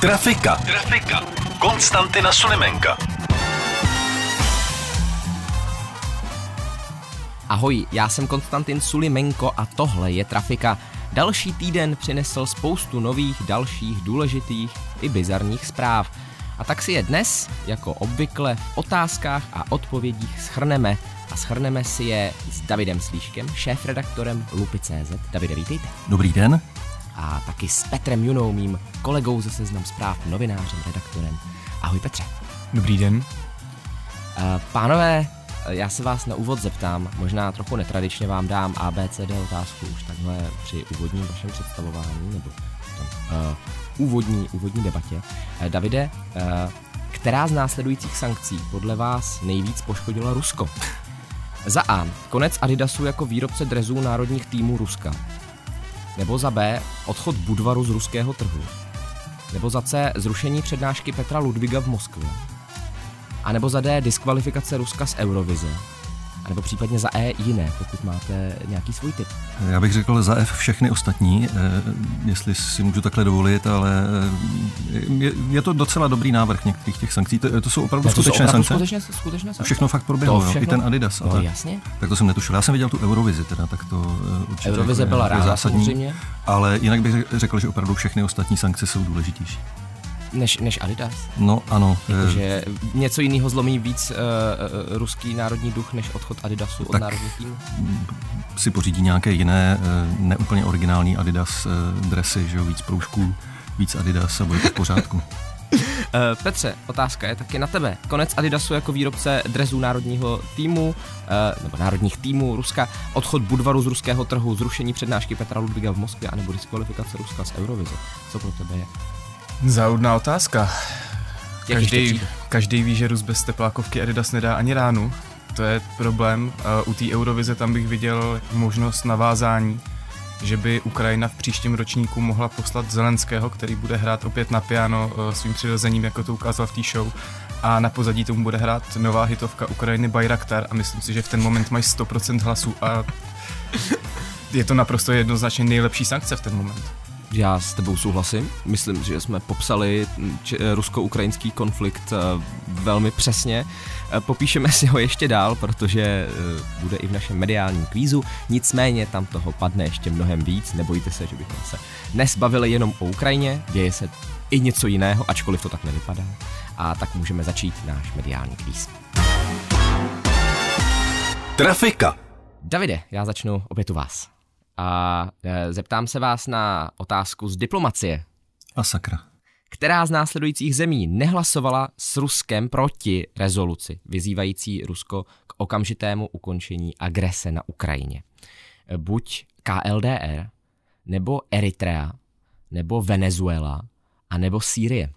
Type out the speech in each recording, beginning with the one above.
Trafika. Trafika. Konstantina Sulimenka. Ahoj, já jsem Konstantin Sulimenko a tohle je Trafika. Další týden přinesl spoustu nových, dalších, důležitých i bizarních zpráv. A tak si je dnes, jako obvykle, v otázkách a odpovědích schrneme. A schrneme si je s Davidem Slíškem, šéf-redaktorem Lupy.cz. Davide, vítejte. Dobrý den. A taky s Petrem Junou, mým kolegou ze Seznam zpráv, novinářem, redaktorem. Ahoj Petře. Dobrý den. Eh, Pánové, já se vás na úvod zeptám, možná trochu netradičně vám dám ABCD otázku už takhle při úvodním vašem představování, nebo tom, uh, úvodní, úvodní debatě. Uh, Davide, uh, která z následujících sankcí podle vás nejvíc poškodila Rusko? Za A. Konec Adidasu jako výrobce drezů národních týmů Ruska. Nebo za B. Odchod Budvaru z ruského trhu. Nebo za C. Zrušení přednášky Petra Ludviga v Moskvě. A nebo za D diskvalifikace Ruska z Eurovize. A nebo případně za E jiné, pokud máte nějaký svůj tip. Já bych řekl za F všechny ostatní, eh, jestli si můžu takhle dovolit, ale eh, je, je to docela dobrý návrh některých těch sankcí. To, to jsou opravdu Ne, to skutečné opravdu sankce. skutečné, skutečné sankce. Všechno fakt proběhlo, jo, i všechno? ten Adidas. No ale, jasně. tak to jsem netušil. Já jsem viděl tu Eurovizi, teda, tak to eh, určitě Eurovize jako je- byla je ráda zásadní. samozřejmě, Ale jinak bych řekl, že opravdu všechny ostatní sankce jsou důležitější. Než, než Adidas. No ano, eh, Že něco jiného zlomí víc uh, uh, ruský národní duch než odchod Adidasu od národních týmů. si pořídí nějaké jiné, eh, neúplně originální Adidas eh, dresy, že jo, víc proužků, víc Adidas a bude to v pořádku. Uh, Petře, otázka je taky na tebe. Konec Adidasu jako výrobce drezů národního týmu, uh, nebo národních týmů Ruska, odchod Budvaru z ruského trhu, zrušení přednášky Petra Ludviga v Moskvě, anebo diskvalifikace Ruska z Eurovize. Co pro tebe je? Záudná otázka. Každý, každý ví, že Rus bez teplákovky Adidas nedá ani ránu. To je problém. A U té Eurovize tam bych viděl možnost navázání, že by Ukrajina v příštím ročníku mohla poslat Zelenského, který bude hrát opět na piano eh, svým přirozením, jako to ukázal v té show. A na pozadí tomu bude hrát nová hitovka Ukrajiny Bayraktar a myslím si, že v ten moment mají 100% hlasů a je to naprosto jednoznačně nejlepší sankce v ten moment. Já s tebou souhlasím. Myslím, že jsme popsali rusko-ukrajinský konflikt eh, velmi přesně. Eh, Popíšeme si ho ještě dál, protože eh, bude i v našem mediálním kvízu. Nicméně tam toho padne ještě mnohem víc. Nebojte se, že bychom se dnes bavili jenom o Ukrajině. Děje se i něco jiného, ačkoliv to tak nevypadá. A tak můžeme začít náš mediální kvíz. Trafika. Davide, já začnu opět u vás. A eh, zeptám se vás na otázku z diplomacie. A sakra. která z následujících zemí nehlasovala s Ruskem proti rezoluci, vyzývající Rusko k okamžitému ukončení agrese na Ukrajině. Buď KLDR, nebo Eritrea, nebo Venezuela, a nebo Sýrie.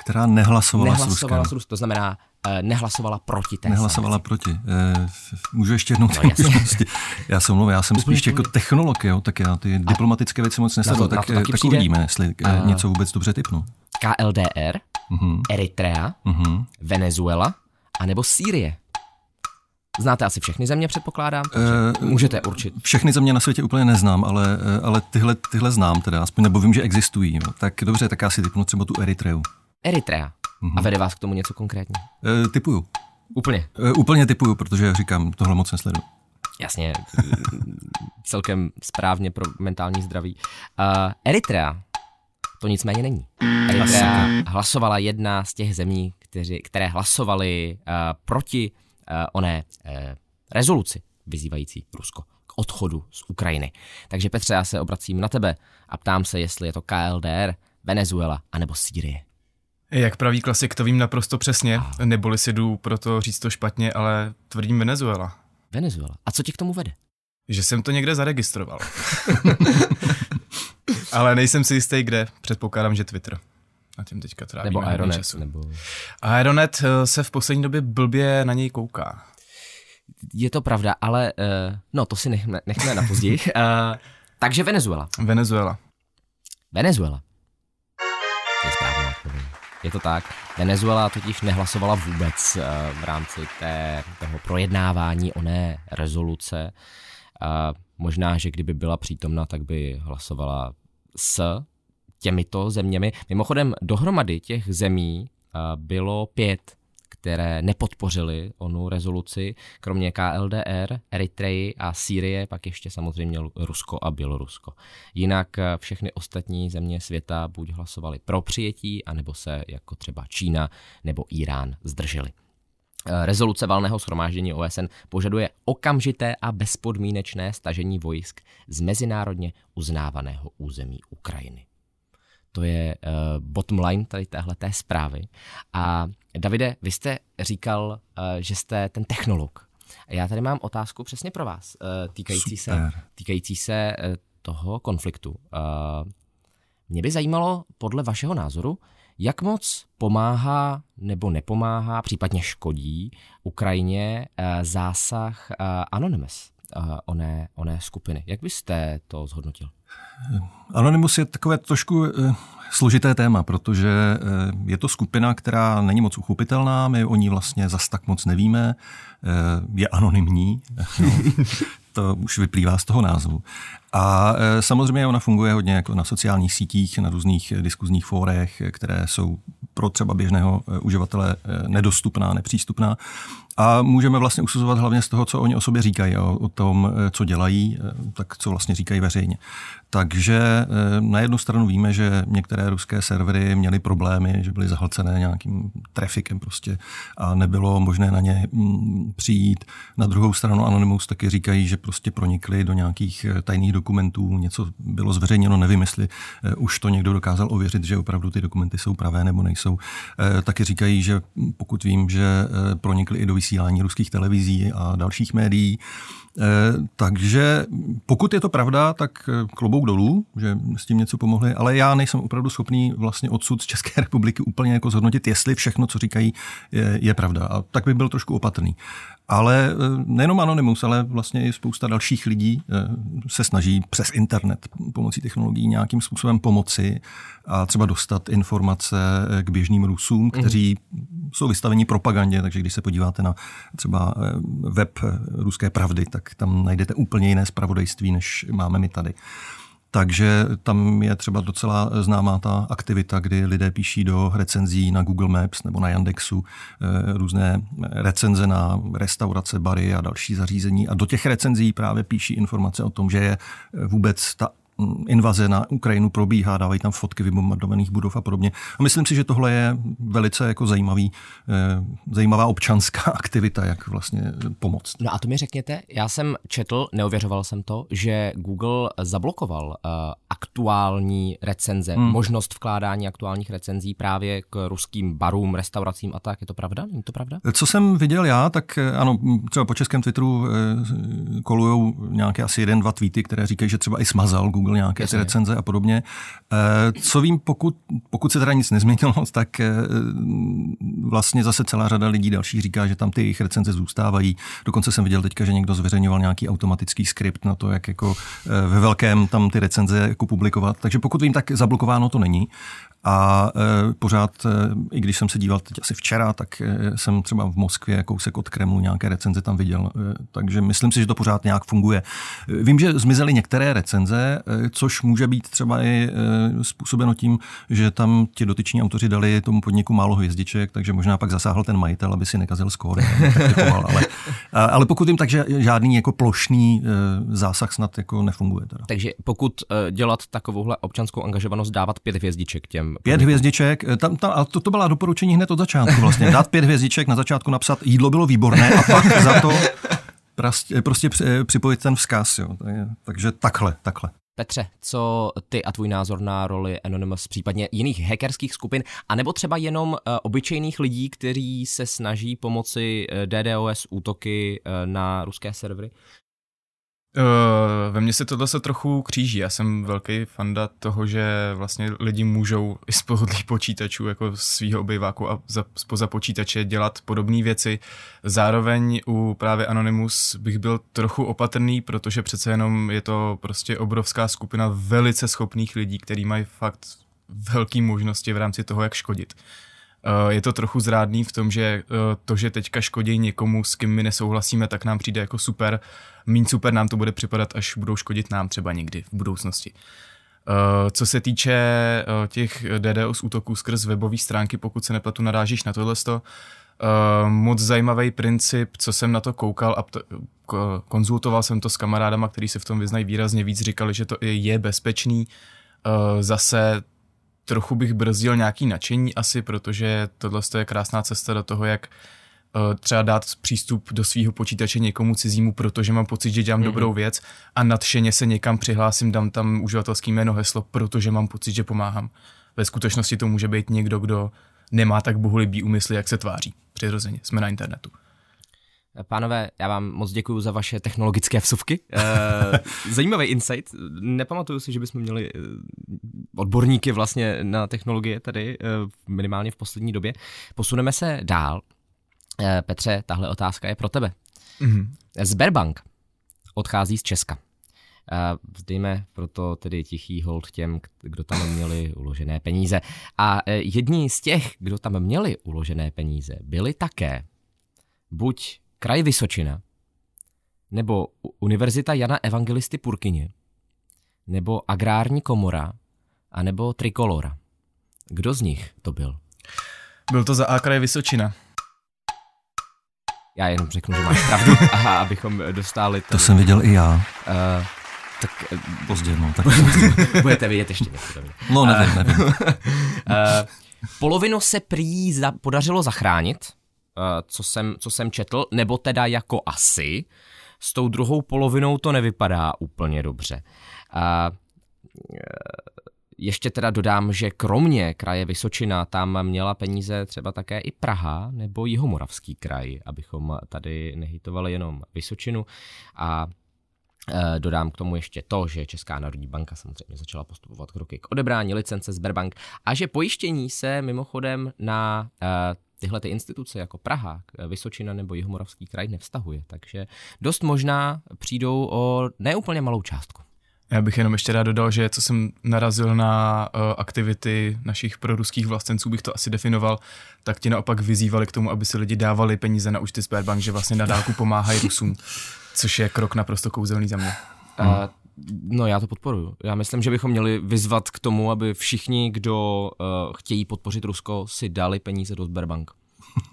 Která nehlasovala, s Ruskem. Nehlasovala s Ruskem, to znamená, nehlasovala proti té Nehlasovala sankci. proti. Eh, Můžu ještě jednou ty No, jasně. možnosti. Já se omlouvám, já jsem spíš jako technolog, jo, tak já ty diplomatické věci moc na tak, eh, tak přijde. uvidíme, jestli eh, A- něco vůbec dobře typnu. KLDR, Mhm, Eritrea, mhm. Venezuela, a nebo Sýrie. Znáte asi všechny země, předpokládám? Eh, Můžete určit. Všechny země na světě úplně neznám, ale, eh, ale tyhle, tyhle znám teda, aspoň nebo vím, že existují. Jo. Tak dobře, tak já si typnu třeba tu Eritreu. Eritrea. A vede vás k tomu něco konkrétního? E, typuju. Úplně. E, úplně typuju, protože říkám, tohle moc nesleduju. Jasně, celkem správně pro mentální zdraví. Uh, Eritrea to nicméně není. Eritrea hlasovala jedna z těch zemí, kteři, které hlasovali uh, proti uh, oné uh, rezoluci vyzývající Rusko k odchodu z Ukrajiny. Takže Petře, já se obracím na tebe a ptám se, jestli je to KLDR, Venezuela anebo Sýrie. Jak praví klasik, to vím naprosto přesně, neboli si jdu proto říct to špatně, ale tvrdím Venezuela. Venezuela. A co tě k tomu vede? Že jsem to někde zaregistroval. ale nejsem si jistý kde, předpokládám, že Twitter. Na tím teďka trávíme Nebo Aeronet, času. nebo... Aeronet eh, se v poslední době blbě na něj kouká. Je to pravda, ale uh, no to si nechme, nechme na později. Uh, takže Venezuela. Venezuela. Venezuela. To je správná odpověď. Je to tak. Venezuela totiž nehlasovala vůbec uh, v rámci té, toho projednávání oné rezoluce. Uh, možná, že kdyby byla přítomna, tak by hlasovala s těmito zeměmi. Mimochodem, dohromady těch zemí uh, bylo pět, které nepodpořily onu rezoluci, kromě KLDR, Eritreji a Sýrie, pak ještě samozřejmě Rusko a Bělorusko. Jinak eh, všechny ostatní země světa buď hlasovali pro přijetí, anebo se jako třeba Čína nebo Irán zdrželi. Eh, Rezoluce valného shromáždění OSN požaduje okamžité a bezpodmínečné stažení vojsk z mezinárodně uznávaného území Ukrajiny. To je uh, bottom line tady téhle té zprávy. A Davide, vy jste říkal, uh, že jste ten technolog. A já tady mám otázku přesně pro vás, uh, týkající se, týkající se uh, toho konfliktu. Uh, mě by zajímalo, podle vašeho názoru, jak moc pomáhá nebo nepomáhá, případně škodí Ukrajině zásah Anonymous, oné, oné skupiny. Jak byste to zhodnotil? Anonymous je takové trošku eh, složité téma, protože eh, je to skupina, která není moc uchopitelná, my o ní vlastně zas tak moc nevíme, eh, je anonymní, no, to už vyplývá z toho názvu. A eh, samozřejmě ona funguje hodně jako na sociálních sítích, na různých eh, diskuzních fórech, eh, které jsou pro třeba běžného uživatele nedostupná, nepřístupná. A můžeme vlastně usuzovat hlavně z toho, co oni o sobě říkají, o, tom, co dělají, tak co vlastně říkají veřejně. Takže na jednu stranu víme, že některé ruské servery měly problémy, že byly zahlcené nějakým trafikem prostě a nebylo možné na ně mm, přijít. Na druhou stranu Anonymous taky říkají, že prostě pronikli do nějakých tajných dokumentů, něco bylo zveřejněno, nevím, jestli eh, už to někdo dokázal ověřit, že opravdu ty dokumenty jsou pravé nebo nejsou. Eh, Taky říkají, že pokud vím, že eh, pronikli i do vysílání ruských televizí a dalších médií, Takže pokud je to pravda, tak klobouk dolů, že s tím něco pomohli, ale já nejsem opravdu schopný vlastně odsud z České republiky úplně jako zhodnotit, jestli všechno, co říkají, je, je pravda. A tak bych byl trošku opatrný. Ale eh, nejenom Anonymous, ale vlastně i spousta dalších lidí eh, se snaží přes internet pomocí technologií nějakým způsobem pomoci a třeba dostat informace eh, k běžným Rusům, kteří jsou vystaveni propagandě, takže když se podíváte na třeba web Ruské pravdy, tak tam najdete úplně jiné zpravodajství, než máme my tady. Takže tam je třeba docela známá ta aktivita, kdy lidé píší do recenzí na Google Maps nebo na Yandexu eh, různé recenze na restaurace, bary a další zařízení. A do těch recenzí právě píší informace o tom, že je vůbec ta invaze na Ukrajinu probíhá, dávají tam fotky vybombardovaných budov a podobně. A myslím si, že tohle je velice jako zajímavý, eh, zajímavá občanská aktivita, jak vlastně pomoct. No a to mi řekněte, já jsem četl, neověřoval jsem to, že Google zablokoval uh, aktuální recenze, hmm. možnost vkládání aktuálních recenzí právě k ruským barům, restauracím a tak. Je to pravda? Není to pravda? Co jsem viděl já, tak eh, ano, třeba po českém Twitteru eh, kolujou nějaké asi jeden, dva tweety, které říkají, že třeba i smazal Google nějaké ty Jasně. recenze a podobně. Eh, Co vím, pokud, pokud se teda nic nezměnilo, tak eh, vlastně zase celá řada lidí dalších říká, že tam ty jejich recenze zůstávají. Dokonce jsem viděl teďka, že někdo zveřejňoval nějaký automatický skript na to, jak jako eh, ve velkém tam ty recenze jako publikovat. Takže pokud vím, tak zablokováno to není. A e, pořád, e, i když jsem se díval teď asi včera, tak e, jsem třeba v Moskvě kousek od Kremlu nějaké recenze tam viděl. E, takže myslím si, že to pořád nějak funguje. E, vím, že zmizely některé recenze, e, což může být třeba i e, způsobeno tím, že tam ti dotyční autoři dali tomu podniku málo hvězdiček, takže možná pak zasáhl ten majitel, aby si nekazil skóre. ale, ale pokud jim tak, že žádný jako plošný e, zásah snad jako nefunguje. Teda. Takže pokud uh, dělat takovouhle občanskou angažovanost, dávat pět hvězdiček těm. Pět hvězdiček, eh, tam, tam, a to, to byla doporučení hned od začátku vlastně. Dát pět hvězdiček, na začátku napsat, jídlo bylo výborné a pak za to prostě, prostě při- připojit ten vzkaz. Jo. Takže takhle, takhle. Petře, co ty a tvůj názor na roli Anonymous, případně jiných hackerských skupin, anebo třeba jenom uh, obyčejných lidí, kteří se snaží pomoci uh, DDoS útoky uh, na ruské servery? Uh, ve mně se tohle se trochu kříží. Já jsem velký fanda toho, že vlastně lidi můžou i z pohodlí počítačů, jako svého obyváku a za, spoza počítače dělat podobné věci. Zároveň u právě Anonymous bych byl trochu opatrný, protože přece jenom je to prostě obrovská skupina velice schopných lidí, kteří mají fakt velké možnosti v rámci toho, jak škodit. Uh, je to trochu zrádný v tom, že uh, to, že teďka škodí někomu, s kým my nesouhlasíme, tak nám přijde jako super. Míň super nám to bude připadat, až budou škodit nám třeba někdy v budoucnosti. Uh, co se týče těch DDoS útoků skrz webové stránky, pokud se nepletu, narážíš na tohle, uh, moc zajímavý princip, co jsem na to koukal a to, konzultoval jsem to s kamarádama, kteří se v tom vyznají výrazně víc, říkali, že to je bezpečný. Uh, zase trochu bych brzdil nějaký nadšení asi, protože tohle je krásná cesta do toho, jak uh, třeba dát přístup do svého počítače někomu cizímu, protože mám pocit, že dělám mm-hmm. dobrou věc a nadšeně se někam přihlásím, dám tam uživatelský jméno, heslo, protože mám pocit, že pomáhám. Ve skutečnosti to může být někdo, kdo nemá tak bohulibý úmysly, jak se tváří. Přirozeně, jsme na internetu. Pánové, já vám moc děkuji za vaše technologické vsuvky. Eh, zajímavý insight. Nepamatuju si, že bychom měli eh, odborníky vlastně na technologie tady, eh, minimálně v poslední době. Posuneme se dál. Petře, tahle otázka je pro tebe. Mm-hmm. Sberbank odchází z Česka. Vzdejme proto tedy tichý hold těm, kdo tam měli uložené peníze. A jedni z těch, kdo tam měli uložené peníze, byli také buď Kraj Vysočina, nebo Univerzita Jana Evangelisty Purkyně, nebo Agrární komora, a nebo Trikolora. Kdo z nich to byl? Byl to za A kraj Vysočina. Já jenom řeknu, že máš pravdu, aha, abychom dostali... To jsem viděl i já. Uh, tak eh, pozdě, no. Tak budete vidět ještě něco. No, nevím, nevím. uh, polovinu se prý za, podařilo zachránit, co jsem, co jsem četl, nebo teda jako asi. S tou druhou polovinou to nevypadá úplně dobře. A eh, ještě teda dodám, že kromě kraje Vysočina tam měla peníze třeba také i Praha nebo Jihomoravský kraj, abychom tady nehitovali jenom Vysočinu a eh, Dodám k tomu ještě to, že Česká národní banka samozřejmě začala postupovat kroky k odebrání licence Sberbank a že pojištění se mimochodem na tyhle ty instituce jako Praha, Vysočina nebo Jihomoravský kraj nevztahuje. Takže dost možná přijdou o neúplně malou částku. Já bych jenom ještě rád dodal, že co jsem narazil na uh, aktivity našich proruských vlastenců, bych to asi definoval, tak ti naopak vyzývali k tomu, aby si lidi dávali peníze na účty Sberbank, že vlastně na dálku pomáhají Rusům, což je krok naprosto kouzelný za mě. Uh, No já to podporuji. Já myslím, že bychom měli vyzvat k tomu, aby všichni, kdo uh, chtějí podpořit Rusko, si dali peníze do Sberbank.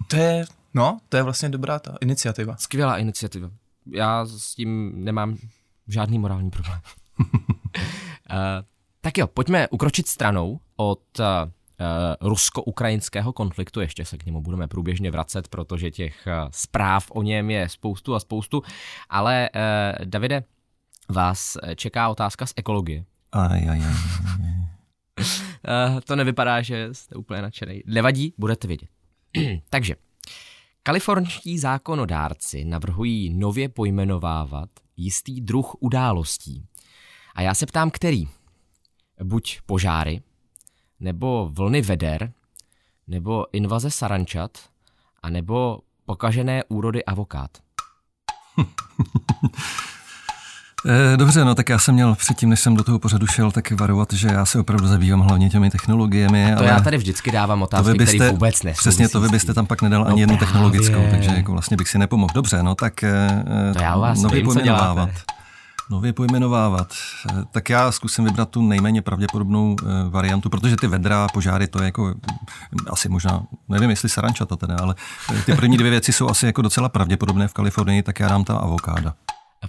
To je, no, to je vlastně dobrá ta iniciativa. Skvělá iniciativa. Já s tím nemám žádný morální problém. uh, tak jo, pojďme ukročit stranou od uh, rusko-ukrajinského konfliktu. Ještě se k němu budeme průběžně vracet, protože těch uh, zpráv o něm je spoustu a spoustu. Ale uh, Davide, vás eh, čeká otázka z ekologie. Aj, aj, aj, uh, to nevypadá, že jste úplně nadšený. Nevadí, budete vědět. Takže, kalifornští zákonodárci navrhují nově pojmenovávat jistý druh událostí. A já se ptám, který? Buď požáry, nebo vlny veder, nebo invaze sarančat, a nebo pokažené úrody avokád. Eh, dobře, no tak já jsem měl předtím, než jsem do toho pořadu šel, tak varovat, že já se opravdu zabývám hlavně těmi technologiemi. To ale já tady vždycky dávám otázky, byste, které vůbec nesouvisí. Přesně, to vy byste tam pak nedal no ani jednu technologickou, takže jako vlastně bych si nepomohl. Dobře, no tak eh, to já vás nově vím, pojmenovávat. Nově pojmenovávat. Eh, tak já zkusím vybrat tu nejméně pravděpodobnou variantu, protože ty vedra, požáry, to je jako asi možná, nevím, jestli sarančata teda, ale ty první dvě věci jsou asi jako docela pravděpodobné v Kalifornii, tak já dám ta avokáda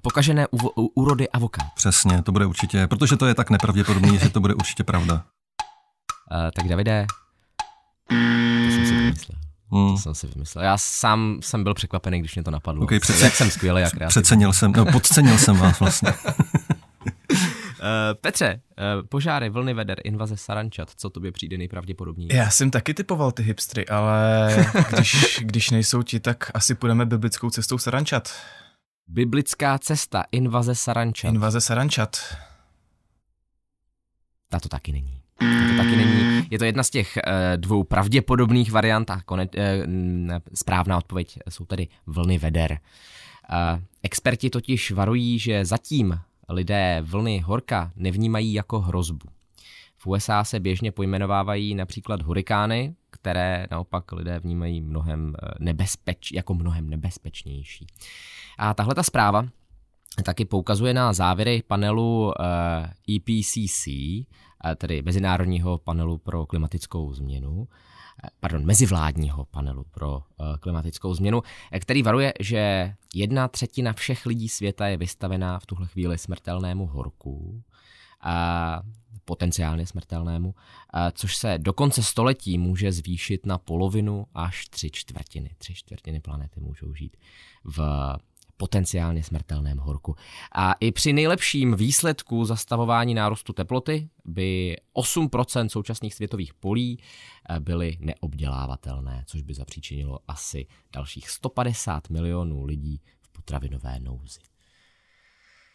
pokažené úrody avokád. Přesně, to bude určitě, protože to je tak nepravděpodobný, že to bude určitě pravda. Uh, tak Davide, to jsem si vymyslel. Hmm. To jsem si vymyslel. Já sám jsem byl překvapený, když mě to napadlo. Okay, přece, jak jsem skvělý a kreativní. Přecenil jsem, no podcenil jsem vás vlastně. Uh, Petře, uh, požáry, vlny veder, invaze sarančat, co tobě přijde nejpravděpodobněji? Já jsem taky typoval ty hipstry, ale když, když nejsou ti, tak asi půjdeme biblickou cestou sarančat. Biblická cesta, invaze sarančat. Invaze sarančat. Ta to taky není. Ta to taky není. Je to jedna z těch uh, dvou pravděpodobných variant a kone, uh, správná odpověď jsou tedy vlny veder. Uh, experti totiž varují, že zatím lidé vlny horka nevnímají jako hrozbu. V USA se běžně pojmenovávají například hurikány, které naopak lidé vnímají mnohem nebezpeč, jako mnohem nebezpečnější. A tahle ta zpráva taky poukazuje na závěry panelu EPCC, tedy Mezinárodního panelu pro klimatickou změnu, pardon, mezivládního panelu pro klimatickou změnu, který varuje, že jedna třetina všech lidí světa je vystavená v tuhle chvíli smrtelnému horku, potenciálně smrtelnému, což se do konce století může zvýšit na polovinu až tři čtvrtiny. Tři čtvrtiny planety můžou žít v potenciálně smrtelném horku. A i při nejlepším výsledku zastavování nárůstu teploty by 8% současných světových polí byly neobdělávatelné, což by zapříčinilo asi dalších 150 milionů lidí v potravinové nouzi.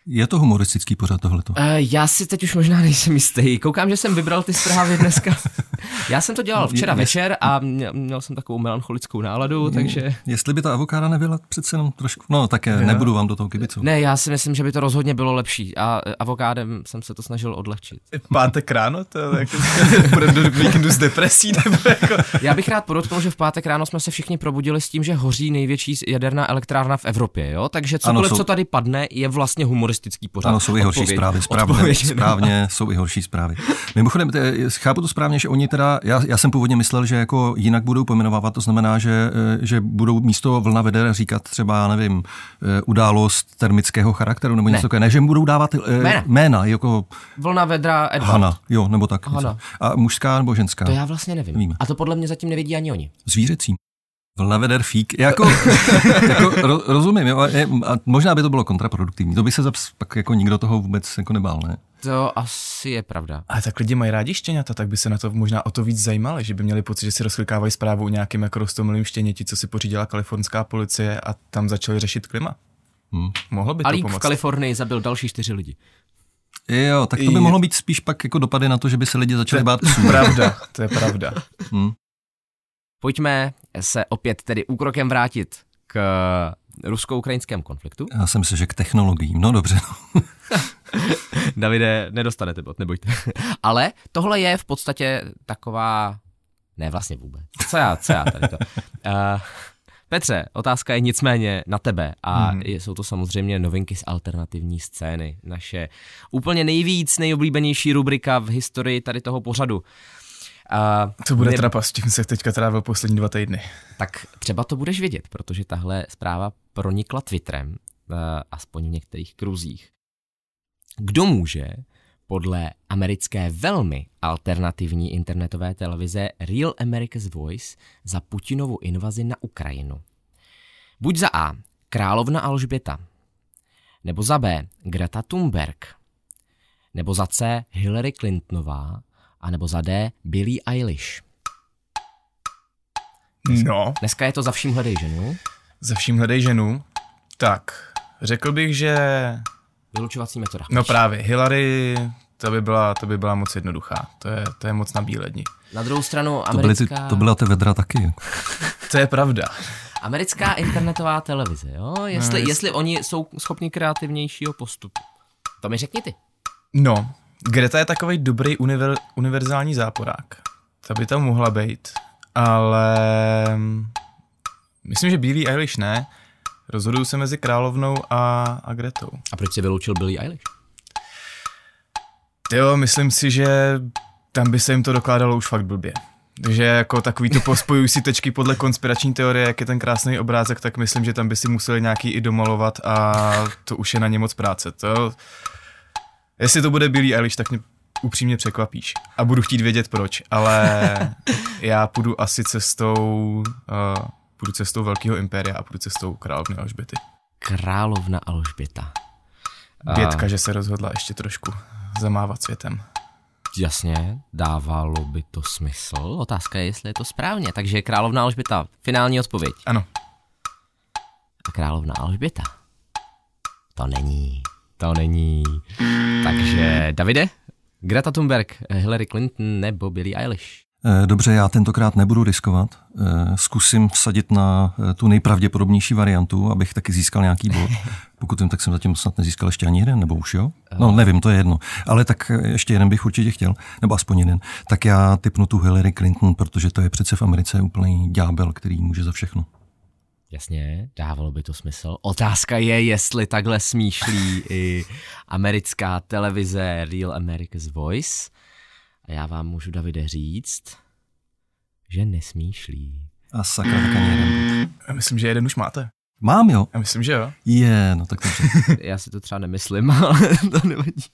Je to humoristický pořád tohleto? Uh, já si teď už možná nejsem jistý. Koukám, že jsem vybral ty zprávy dneska. já jsem to dělal včera je, večer a měl jsem takovou melancholickou náladu, takže... Jestli by ta avokáda nebyla přece jenom trošku... No, tak je, nebudu vám do toho kibicu. Ne, já si myslím, že by to rozhodně bylo lepší a avokádem jsem se to snažil odlehčit. Pátek ráno? To jako, budeme do víkendu s depresí? Nebo jako... já bych rád podotknul, že v pátek ráno jsme se všichni probudili s tím, že hoří největší jaderná elektrárna v Evropě, jo? Takže cokoliv, ano, jsou... co tady padne, je vlastně humor humoristický pořad. Ano, jsou i horší odpověď, zprávy, správně, odpověď, správně jsou i horší zprávy. Mimochodem, chápu to správně, že oni teda, já, já jsem původně myslel, že jako jinak budou pojmenovávat, to znamená, že, eh, že budou místo vlna veder říkat třeba, nevím, eh, událost termického charakteru nebo něco ne. ne, že budou dávat eh, jména, jména jako vlna vedra Edward. Hana, jo, nebo tak. Hana. A mužská nebo ženská? To já vlastně nevím. Víme. A to podle mě zatím nevědí ani oni. Zvířecí. Vlnaveder fík. Jako, jako ro, rozumím, jo, a možná by to bylo kontraproduktivní. To by se zaps, pak jako nikdo toho vůbec jako nebál, ne? To asi je pravda. A tak lidi mají rádi štěňata, tak by se na to možná o to víc zajímali, že by měli pocit, že si rozklikávají zprávu o nějakým jako rostomilým štěněti, co si pořídila kalifornská policie a tam začali řešit klima. Hmm. Mohlo by to pomoct. v Kalifornii zabil další čtyři lidi. Jo, tak to by mohlo být spíš pak jako dopady na to, že by se lidi začali bát psů. Pravda, to je pravda. Hmm. Pojďme se opět tedy úkrokem vrátit k rusko-ukrajinskému konfliktu. Já jsem si, že k technologiím. No dobře. Davide, nedostanete bod, nebojte. Ale tohle je v podstatě taková... Ne, vlastně vůbec. Co já, co já tady to? Uh, Petře, otázka je nicméně na tebe a hmm. jsou to samozřejmě novinky z alternativní scény. Naše úplně nejvíc, nejoblíbenější rubrika v historii tady toho pořadu. A to bude ne... trapa, s tím se teďka trávil poslední dva týdny. Tak třeba to budeš vědět, protože tahle zpráva pronikla Twitterem, uh, aspoň v některých kruzích. Kdo může podle americké velmi alternativní internetové televize Real America's Voice za Putinovu invazi na Ukrajinu? Buď za A. Královna Alžběta, nebo za B. Greta Thunberg, nebo za C. Hillary Clintonová, a nebo za D Billie Eilish. No. Dneska je to za vším hledej ženu. Za vším hledej ženu. Tak, řekl bych, že... Vylučovací metoda. No právě, Hillary, to by byla, to by byla moc jednoduchá. To je, to je moc na bílední. Na druhou stranu americká... To, byly ty, to byla ty vedra taky. to je pravda. Americká internetová televize, jo? Jestli, no, jestli oni jsou schopni kreativnějšího postupu. To mi řekni ty. No, Greta je takový dobrý univer, univerzální záporák. Ta by tam mohla být, ale myslím, že Billie Eilish ne. Rozhoduju se mezi královnou a, a Gretou. A proč jsi vyloučil Billie Eilish? Jo, myslím si, že tam by se jim to dokládalo už fakt blbě. Že jako takový to pospojují si tečky podle konspirační teorie, jak je ten krásný obrázek, tak myslím, že tam by si museli nějaký i domalovat a to už je na ně moc práce. To, Jestli to bude Billy Eilish, tak mě upřímně překvapíš. A budu chtít vědět proč, ale já půjdu asi cestou, uh, půjdu cestou Velkého impéria a půjdu cestou královny Alžběty. Královna Alžběta. Bětka, uh, že se rozhodla ještě trošku zamávat světem. Jasně, dávalo by to smysl. Otázka je, jestli je to správně. Takže královna Alžběta, finální odpověď. Ano. A královna Alžběta To není. To není. Takže, Davide, Greta Thunberg, Hillary Clinton nebo Billie Eilish? Eh, dobře, já tentokrát nebudu riskovat. Eh, zkusím vsadit na eh, tu nejpravděpodobnější variantu, abych taky získal nějaký bod. Pokud vím, tak jsem zatím snad nezískal ještě ani jeden, nebo už jo? No nevím, to je jedno. Ale tak ještě jeden bych určitě chtěl, nebo aspoň jeden. Tak já typnu tu Hillary Clinton, protože to je přece v Americe úplný ďábel, který může za všechno. Jasně, dávalo by to smysl. Otázka je, jestli takhle smýšlí i americká televize Real America's Voice. A já vám můžu, Davide, říct, že nesmíšlí. A sakra, tak ani jeden bod. Já myslím, že jeden už máte. Mám jo? Já myslím, že jo. Je, no tak dobře. Já si to třeba nemyslím, ale to nevadí.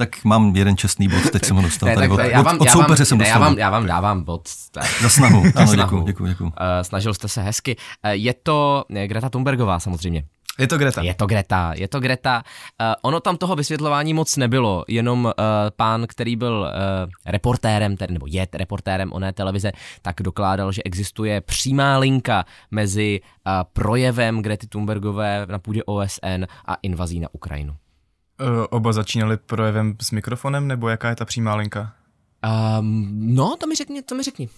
Tak mám jeden čestný bod, teď jsem ho dostal. Ne, tady tak od, já od, vám, od já vám, soupeře jsem ne, já dostal. vám, já vám dávám bod. Tak. Za snahu. Ano, snahu. děkuji, děkuji, děkuji. Uh, snažil jste se hezky. Uh, je to eh, Greta Thunbergová samozřejmě. Je to Greta. Je to Greta, je to Greta. Uh, ono tam toho vysvětlování moc nebylo, jenom uh, pán, který byl uh, reportérem, tedy, nebo je reportérem oné televize, tak dokládal, že existuje přímá linka mezi uh, projevem Grety Thunbergové na půdě OSN a invazí na Ukrajinu. Uh, oba začínali projevem s mikrofonem, nebo jaká je ta přímá linka? Um, no, to mi řekni, to mi řekni.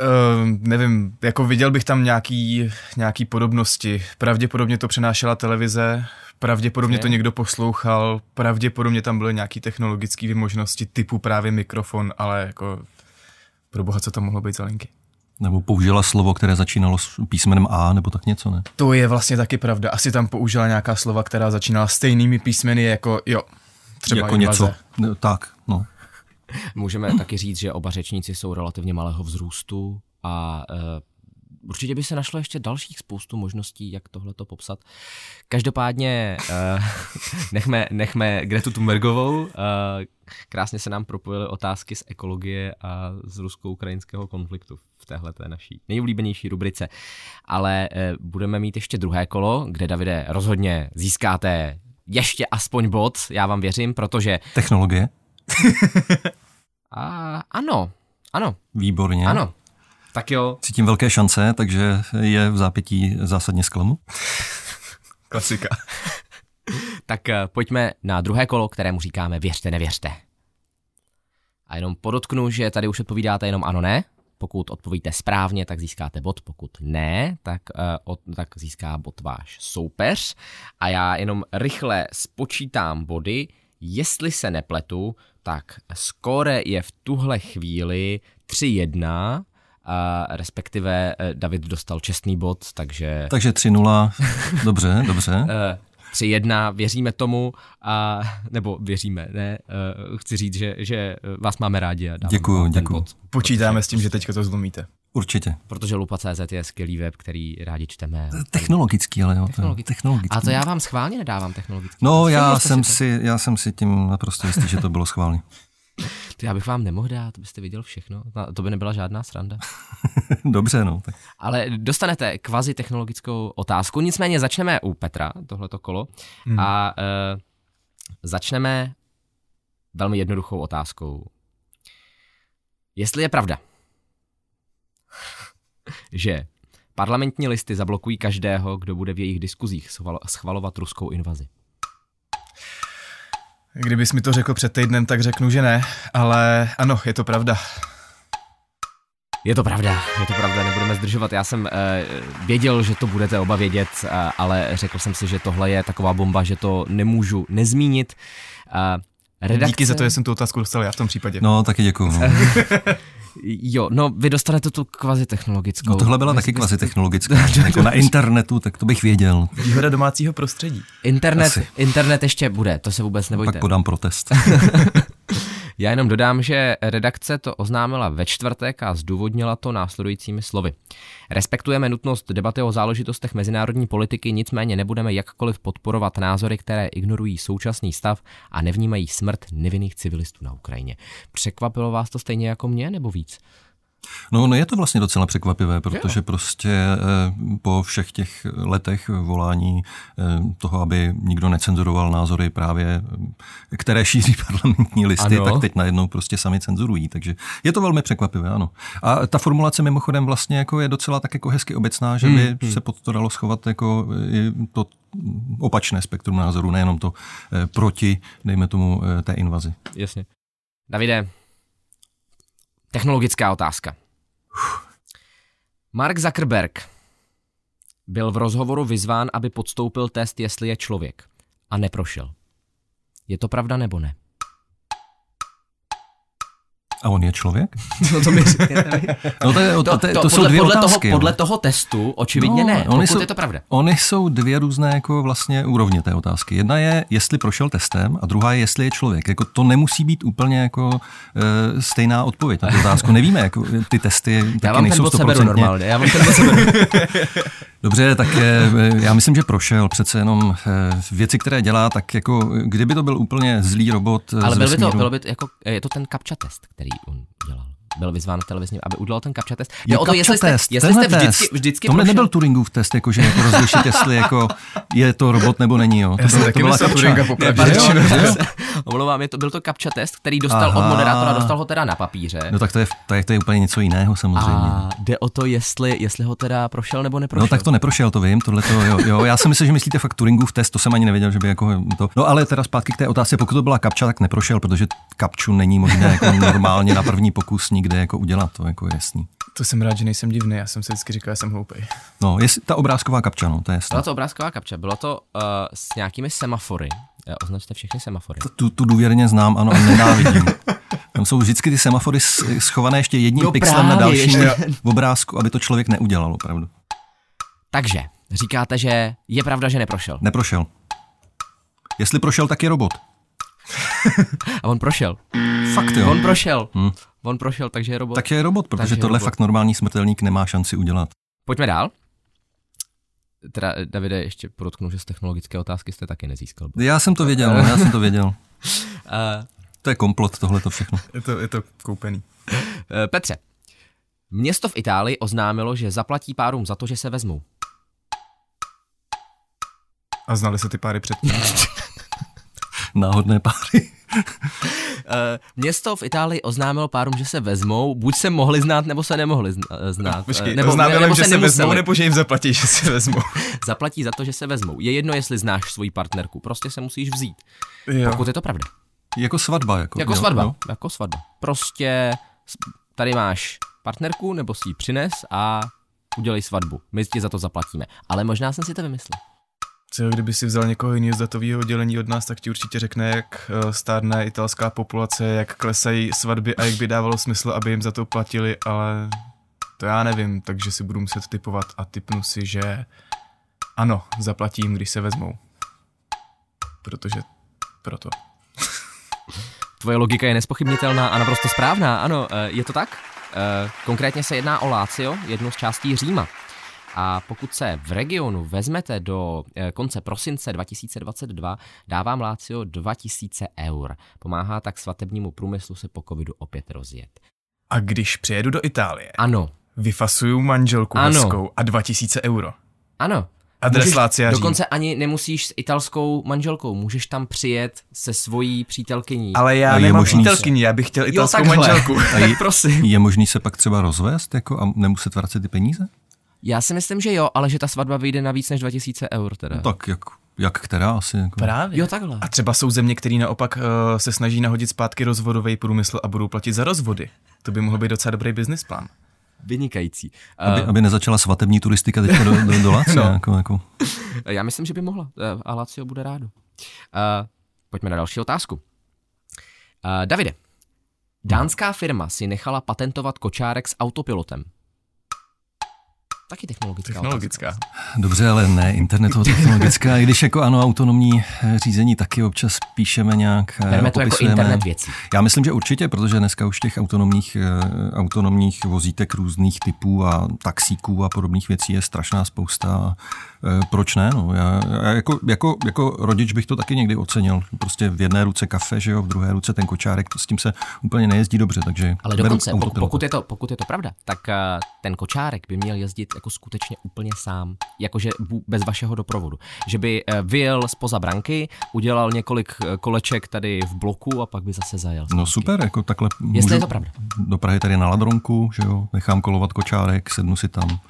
Uh, nevím, jako viděl bych tam nějaký, nějaký podobnosti. Pravděpodobně to přenášela televize, pravděpodobně Je. to někdo poslouchal, pravděpodobně tam byly nějaký technologické možnosti typu právě mikrofon, ale jako pro boha, co to mohlo být za linky? Nebo použila slovo, které začínalo s písmenem A, nebo tak něco, ne? To je vlastně taky pravda. Asi tam použila nějaká slova, která začínala stejnými písmeny jako, jo, třeba jako invaze. něco. No, tak, no. Můžeme taky říct, že oba řečníci jsou relativně malého vzrůstu a uh, určitě by se našlo ještě dalších spoustu možností, jak tohle to popsat. Každopádně uh, nechme, nechme Gretu Thunbergovou. Uh, krásně se nám propojily otázky z ekologie a z rusko-ukrajinského konfliktu v téhle té naší nejoblíbenější rubrice. Ale uh, budeme mít ještě druhé kolo, kde Davide rozhodně získáte ještě aspoň bod, já vám věřím, protože Technologie. a, ano, ano, Výborně. ano. Tak jo, Cítím velké šance, takže je v zápětí zásadně zklamu. Klasika. tak eh, pojďme na druhé kolo, kterému říkáme věřte, nevěřte. A jenom podotknu, že tady už odpovídáte jenom ano, ne. Pokud odpovíte správně, tak získáte bod, pokud ne, tak, uh, od, tak získá bod váš soupeř. A já jenom rychle spočítám body, jestli se nepletu, tak skóre je v tuhle chvíli 3-1, a respektive eh, David dostal čestný bod, takže Takže 3-0. Dobře, dobře. Eh, 3-1, věříme tomu, a, nebo věříme, ne, uh, chci říct, že, že vás máme rádi a dáváme Děkuju, děkuju. bod, Počítáme s tím, že teďka to zlomíte. Určitě. protože Lupa.cz je skvělý web, který rádi čteme. Technologický, ale jo. to- Technologický. Technologický. A to já vám schválně nedávám technologicky. No, já jsem, to? si, já jsem si tím naprosto jistý, že to bylo schválně. To já bych vám nemohl dát, to byste viděl všechno. No, To by nebyla žádná sranda. Dobře, no. Tak. Ale dostanete kvazi technologickou otázku. Nicméně začneme u Petra, tohleto kolo. Hmm. A uh, začneme velmi jednoduchou otázkou. Jestli je pravda, že parlamentní listy zablokují každého, kdo bude v jejich diskuzích schvalo- schvalovat ruskou invazi. Kdybys mi to řekl před týdnem, tak řeknu, že ne, ale ano, je to pravda. Je to pravda, je to pravda, nebudeme zdržovat. Já jsem uh, věděl, že to budete oba vědět, uh, ale řekl jsem si, že tohle je taková bomba, že to nemůžu nezmínit. Uh, redakce... Díky za to, že jsem tu otázku dostal já v tom případě. No, taky děkuju. Jo, no vy dostanete tu kvazi technologickou. no tohle byla Vy- taky kvazi technologická. jako na internetu, tak to bych věděl. Výhoda domácího prostředí. Internet, Asi. internet ještě bude, to se vůbec nebojte. Pak podám protest. Já jenom dodám, že redakce to oznámila ve čtvrtek a zdůvodnila to následujícími slovy. Respektujeme nutnost debaty o záležitostech mezinárodní politiky, nicméně nebudeme jakkoliv podporovat názory, které ignorují současný stav a nevnímají smrt nevinných civilistů na Ukrajině. Překvapilo vás to stejně jako mě, nebo víc? No, no je to vlastně docela překvapivé, protože jo. prostě eh, po všech těch letech volání eh, toho, aby nikdo necenzuroval názory právě, eh, které šíří parlamentní listy, ano. tak teď najednou prostě sami cenzurují. Takže je to velmi překvapivé, ano. A ta formulace mimochodem vlastně jako je docela tak jako hezky obecná, že by hmm, hmm. se pod to dalo schovat jako to opačné spektrum názoru, nejenom to proti, dejme tomu, té invazi. Jasně. Davide, technologická otázka. Mark Zuckerberg byl v rozhovoru vyzván, aby podstoupil test, jestli je člověk. A neprošel. Je to pravda nebo ne? A on je člověk? No to, mi no to, je, to, to, to, to jsou dvě podle otázky. Toho, podle toho testu očividně no, ne, pokud jsou, je to pravda. Ony jsou dvě různé jako vlastně úrovně té otázky. Jedna je, jestli prošel testem a druhá je, jestli je člověk. Jako to nemusí být úplně jako e, stejná odpověď na tu otázku. Nevíme, jako ty testy já taky vám nejsou ten bod normálně. Já vám ten Dobře, tak e, já myslím, že prošel přece jenom e, věci, které dělá, tak jako kdyby to byl úplně zlý robot Ale byl by to, bylo by to, jako, je to ten captcha test, který on udělal byl vyzván televizně, aby udělal ten captcha test. Jde o to, jestli jste, test, jestli jste vždycky, vždycky Tohle nebyl Turingův test, jakože jako rozlišit, jestli jako je to robot nebo není. Jo. To, Já byl, to byla Turinga Omlouvám, je to, byl to captcha test, který dostal Aha. od moderátora, dostal ho teda na papíře. No tak to je, to je, to je úplně něco jiného samozřejmě. A jde o to, jestli, jestli ho teda prošel nebo neprošel. No tak to neprošel, to vím, tohle to, jo, jo. Já si myslím, že myslíte fakt Turingův test, to jsem ani nevěděl, že by jako to. No ale teda zpátky k té otázce, pokud to byla kapča, tak neprošel, protože kapču není možné jako normálně na první pokus nikde jako udělat to jako jasný. To jsem rád, že nejsem divný, já jsem si vždycky říkal, že jsem hloupý. No, je ta obrázková kapča, no, to je jasný. Byla to obrázková kapča, bylo to uh, s nějakými semafory. Označte všechny semafory. Tu, tu důvěrně znám, ano, a nenávidím. Tam jsou vždycky ty semafory schované ještě jedním no pixelem právě, na dalším ještě. obrázku, aby to člověk neudělal, opravdu. Takže, říkáte, že je pravda, že neprošel. Neprošel. Jestli prošel, tak je robot. a on prošel. Fakt jo. On prošel. Hmm. On prošel, takže je robot. Tak je robot, protože takže tohle robot. fakt normální smrtelník nemá šanci udělat. Pojďme dál. Teda, Davide, ještě podotknu, že z technologické otázky jste taky nezískal. Já jsem to věděl, já jsem to věděl. to je komplot, tohle to všechno. Je to, je to koupený. Eh, Petře, město v Itálii oznámilo, že zaplatí párům za to, že se vezmou. A znali se ty páry předtím? Náhodné páry. Eh, město v Itálii oznámilo párům, že se vezmou, buď se mohli znát, nebo se nemohli znát. Počkej, nebo, oznámilo, nebo že se, se vezmou, nebo že jim zaplatí, že se vezmou. zaplatí za to, že se vezmou. Je jedno, jestli znáš svoji partnerku, prostě se musíš vzít. Jo. Pokud je to pravda. Jako svatba. Jako, jako jo, svatba, jo. jako svatba. Prostě tady máš partnerku, nebo si ji přines a udělej svatbu. My ti za to zaplatíme. Ale možná jsem si to vymyslel. Co kdyby si vzal někoho jiného z datového oddělení od nás, tak ti určitě řekne, jak eh, stárne italská populace, jak klesají svatby a jak by dávalo smysl, aby jim za to platili, ale to já nevím, takže si budu muset typovat a typnu si, že ano, zaplatím, když se vezmou. Protože proto. Tvoje logika je nespochybnitelná a naprosto správná, ano, eh, je to tak? Eh, konkrétně se jedná o Lácio, jednu z částí Říma. A pokud se v regionu vezmete do eh, konce prosince 2022, dává Lácio 2000 eur. Pomáhá tak svatebnímu průmyslu se po covidu opět rozjet. A když přijedu do Itálie, ano. vyfasuju manželku ano. hezkou a 2000 euro. Ano, Adres Lácia Dokonce ani nemusíš s italskou manželkou, můžeš tam přijet se svojí přítelkyní. Ale já a nemám přítelkyni, já bych chtěl italskou jo, manželku. A je, prosím. Je možný se pak třeba rozvést jako a nemuset vracet ty peníze? Já si myslím, že jo, ale že ta svatba vyjde na víc než 2000 eur teda. No tak jak, jak která asi? Jako... Právě. Jo, takhle. A třeba jsou země, které naopak uh, se snaží nahodit zpátky rozvodový průmysl a budou platit za rozvody. To by mohl být docela dobrý business plán. Vynikající. Aby, uh, aby nezačala svatební turistika teď do, do, do Lácia, no. jako, jako. Já myslím, že by mohla. Eh, a Lácio bude rádo. Uh, pojďme na další otázku. Uh, Davide, dánská firma si nechala patentovat kočárek s autopilotem. Taky technologická. Technologická. Dobře, ale ne internetová technologická, i když jako ano, autonomní eh, řízení taky občas píšeme nějak. eh, Bereme to jako internet věcí. Já myslím, že určitě, protože dneska už těch autonomních, eh, autonomních vozítek různých typů a taxíků a podobných věcí je strašná spousta. Proč ne? No, já, já jako, jako, jako, rodič bych to taky někdy ocenil. Prostě v jedné ruce kafe, že jo, v druhé ruce ten kočárek, to s tím se úplně nejezdí dobře, takže Ale dokonce, pokud, je to, pokud je to pravda, tak ten kočárek by měl jezdit jako skutečně úplně sám, jakože bez vašeho doprovodu. Že by uh, vyjel spoza branky, udělal několik eh, koleček tady v bloku a pak by zase zajel. No zpátky. super, jako takhle. Jestli je to pravda. Do Prahy tady na Ladronku, že jo, nechám kolovat kočárek, sednu si tam.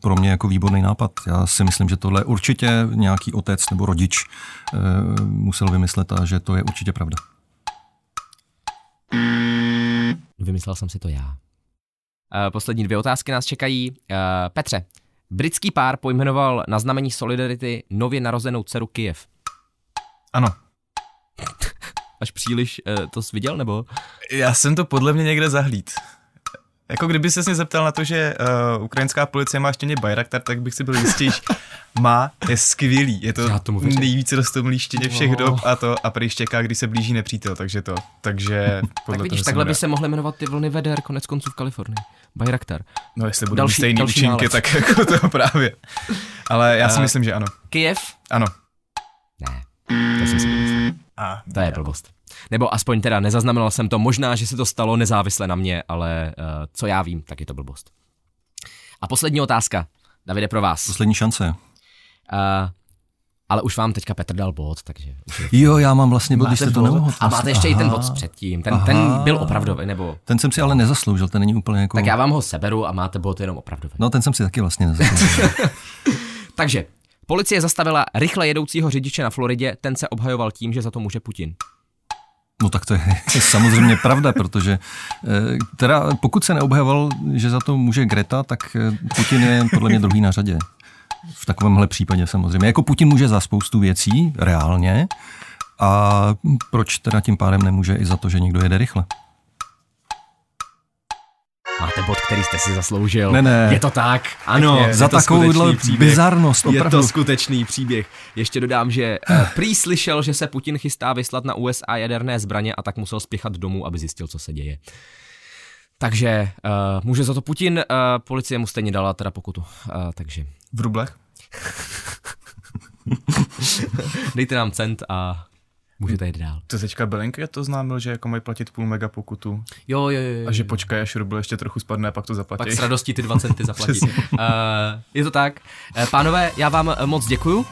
Pro mě jako výborný nápad. Já si myslím, že tohle určitě nějaký otec nebo rodič e, musel vymyslet a že to je určitě pravda. Vymyslel jsem si to já. Uh, poslední dvě otázky nás čekají. Uh, Petře, britský pár pojmenoval na znamení Solidarity nově narozenou dceru Kyjev. Ano. Až příliš uh, to jsi viděl, nebo? Já jsem to podle mě někde zahlíd. Jako kdyby se mě zeptal na to, že uh, ukrajinská policie má štěně Bayraktar, tak bych si byl jistý, že má, je skvělý. Je to nejvíce rostomlý štěně všech No. dob a to a prý štěká, když se blíží nepřítel, takže to. Takže podle Tak vidíš, toho takhle by se mohly jmenovat ty vlny veder konec konců v Kalifornii. Bayraktar. No jestli budou další- stejný další účinky, nález. tak jako to právě. Ale já si A- myslím, že ano. Kyjev? Ano. Ne, to jsem si nemyslel. A, To je blbost. Nebo aspoň teda nezaznamenal jsem to, možná, že se to stalo nezávisle na mě, ale uh, co já vím, tak je to blbost. A poslední otázka, Davide, pro vás. Poslední šance. Uh, ale už vám teďka Petr dal bod, takže... Jo, já mám vlastně bod, když jste to nemohl. A máte ještě i ten bod předtím, ten, ten Aha. byl opravdový, nebo... Ten jsem si ale nezasloužil, ten není úplně jako... Tak já vám ho seberu a máte bod jenom opravdový. No, ten jsem si taky vlastně nezasloužil. Takže, policie zastavila rychle jedoucího řidiče na Floridě, ten se obhajoval tím, že za to může Putin. No tak to je samozřejmě pravda, protože eh, teda pokud se neobhajoval, že za to může Greta, tak eh, Putin je podle mě druhý na řadě. V takovémhle případě samozřejmě. Jako Putin může za spoustu věcí, reálně, a proč teda tím pádem nemůže i za to, že někdo jede rychle? Máte bod, který jste si zasloužil. Ne, ne. Je to tak. Ano, Je je za takovouhle bizarnost, Je opravdu. to skutečný příběh. Ještě dodám, že uh, prý slyšel, že se Putin chystá vyslat na USA jaderné zbraně a tak musel spěchat domů, aby zjistil, co se děje. Takže uh, může za to Putin, uh, policie mu stejně dala teda pokutu. Uh, takže v rublech? dejte nám cent a můžete jít dál. To teďka Belenka to známil, že jako mají platit půl mega pokutu Jo, jo, jo. jo. a že počkej, až ruble ještě trochu spadne a pak to zaplatí. Pak s radostí ty dva centy zaplatí. Uh, je to tak. Uh, pánové, já vám eh, moc děkuju. Uh,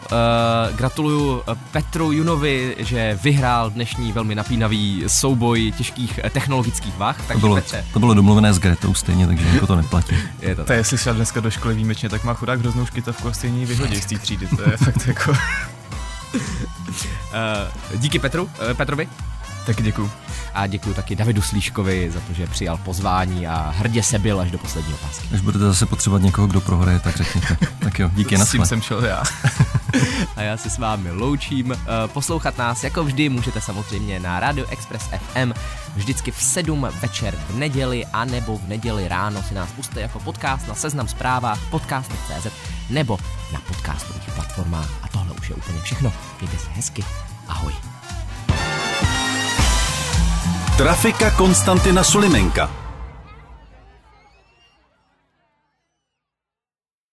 gratuluju Petru Junovi, že vyhrál dnešní velmi napínavý souboj těžkých technologických vah. To Takže bylo, Petře, to bylo domluvené s Gretou stejně, takže jako to neplatí. je to To tak. je, jestli šel dneska do školy výjimečně, tak má chudák hroznou škytavku a stejně ji vyhodí z té třídy. To je fakt jako... Uh, díky Petru, uh, Petrovi. Tak děkuju. A děkuji taky Davidu Slíškovi za to, že přijal pozvání a hrdě se byl až do poslední otázky. Až budete zase potřebovat někoho, kdo prohraje, tak řekněte. Tak jo, díky, S tím jsem šel já. A já se s vámi loučím. Eh, Poslouchat nás jako vždy můžete samozřejmě na Radio Express FM vždycky v 7 večer v neděli a nebo v neděli ráno si nás puste jako podcast na Seznam zprávách podcasty.cz nebo na podcastových platformách. A tohle už je úplně všechno. Mějte se hezky. Ahoj. Trafika Konstantina Sulimenka.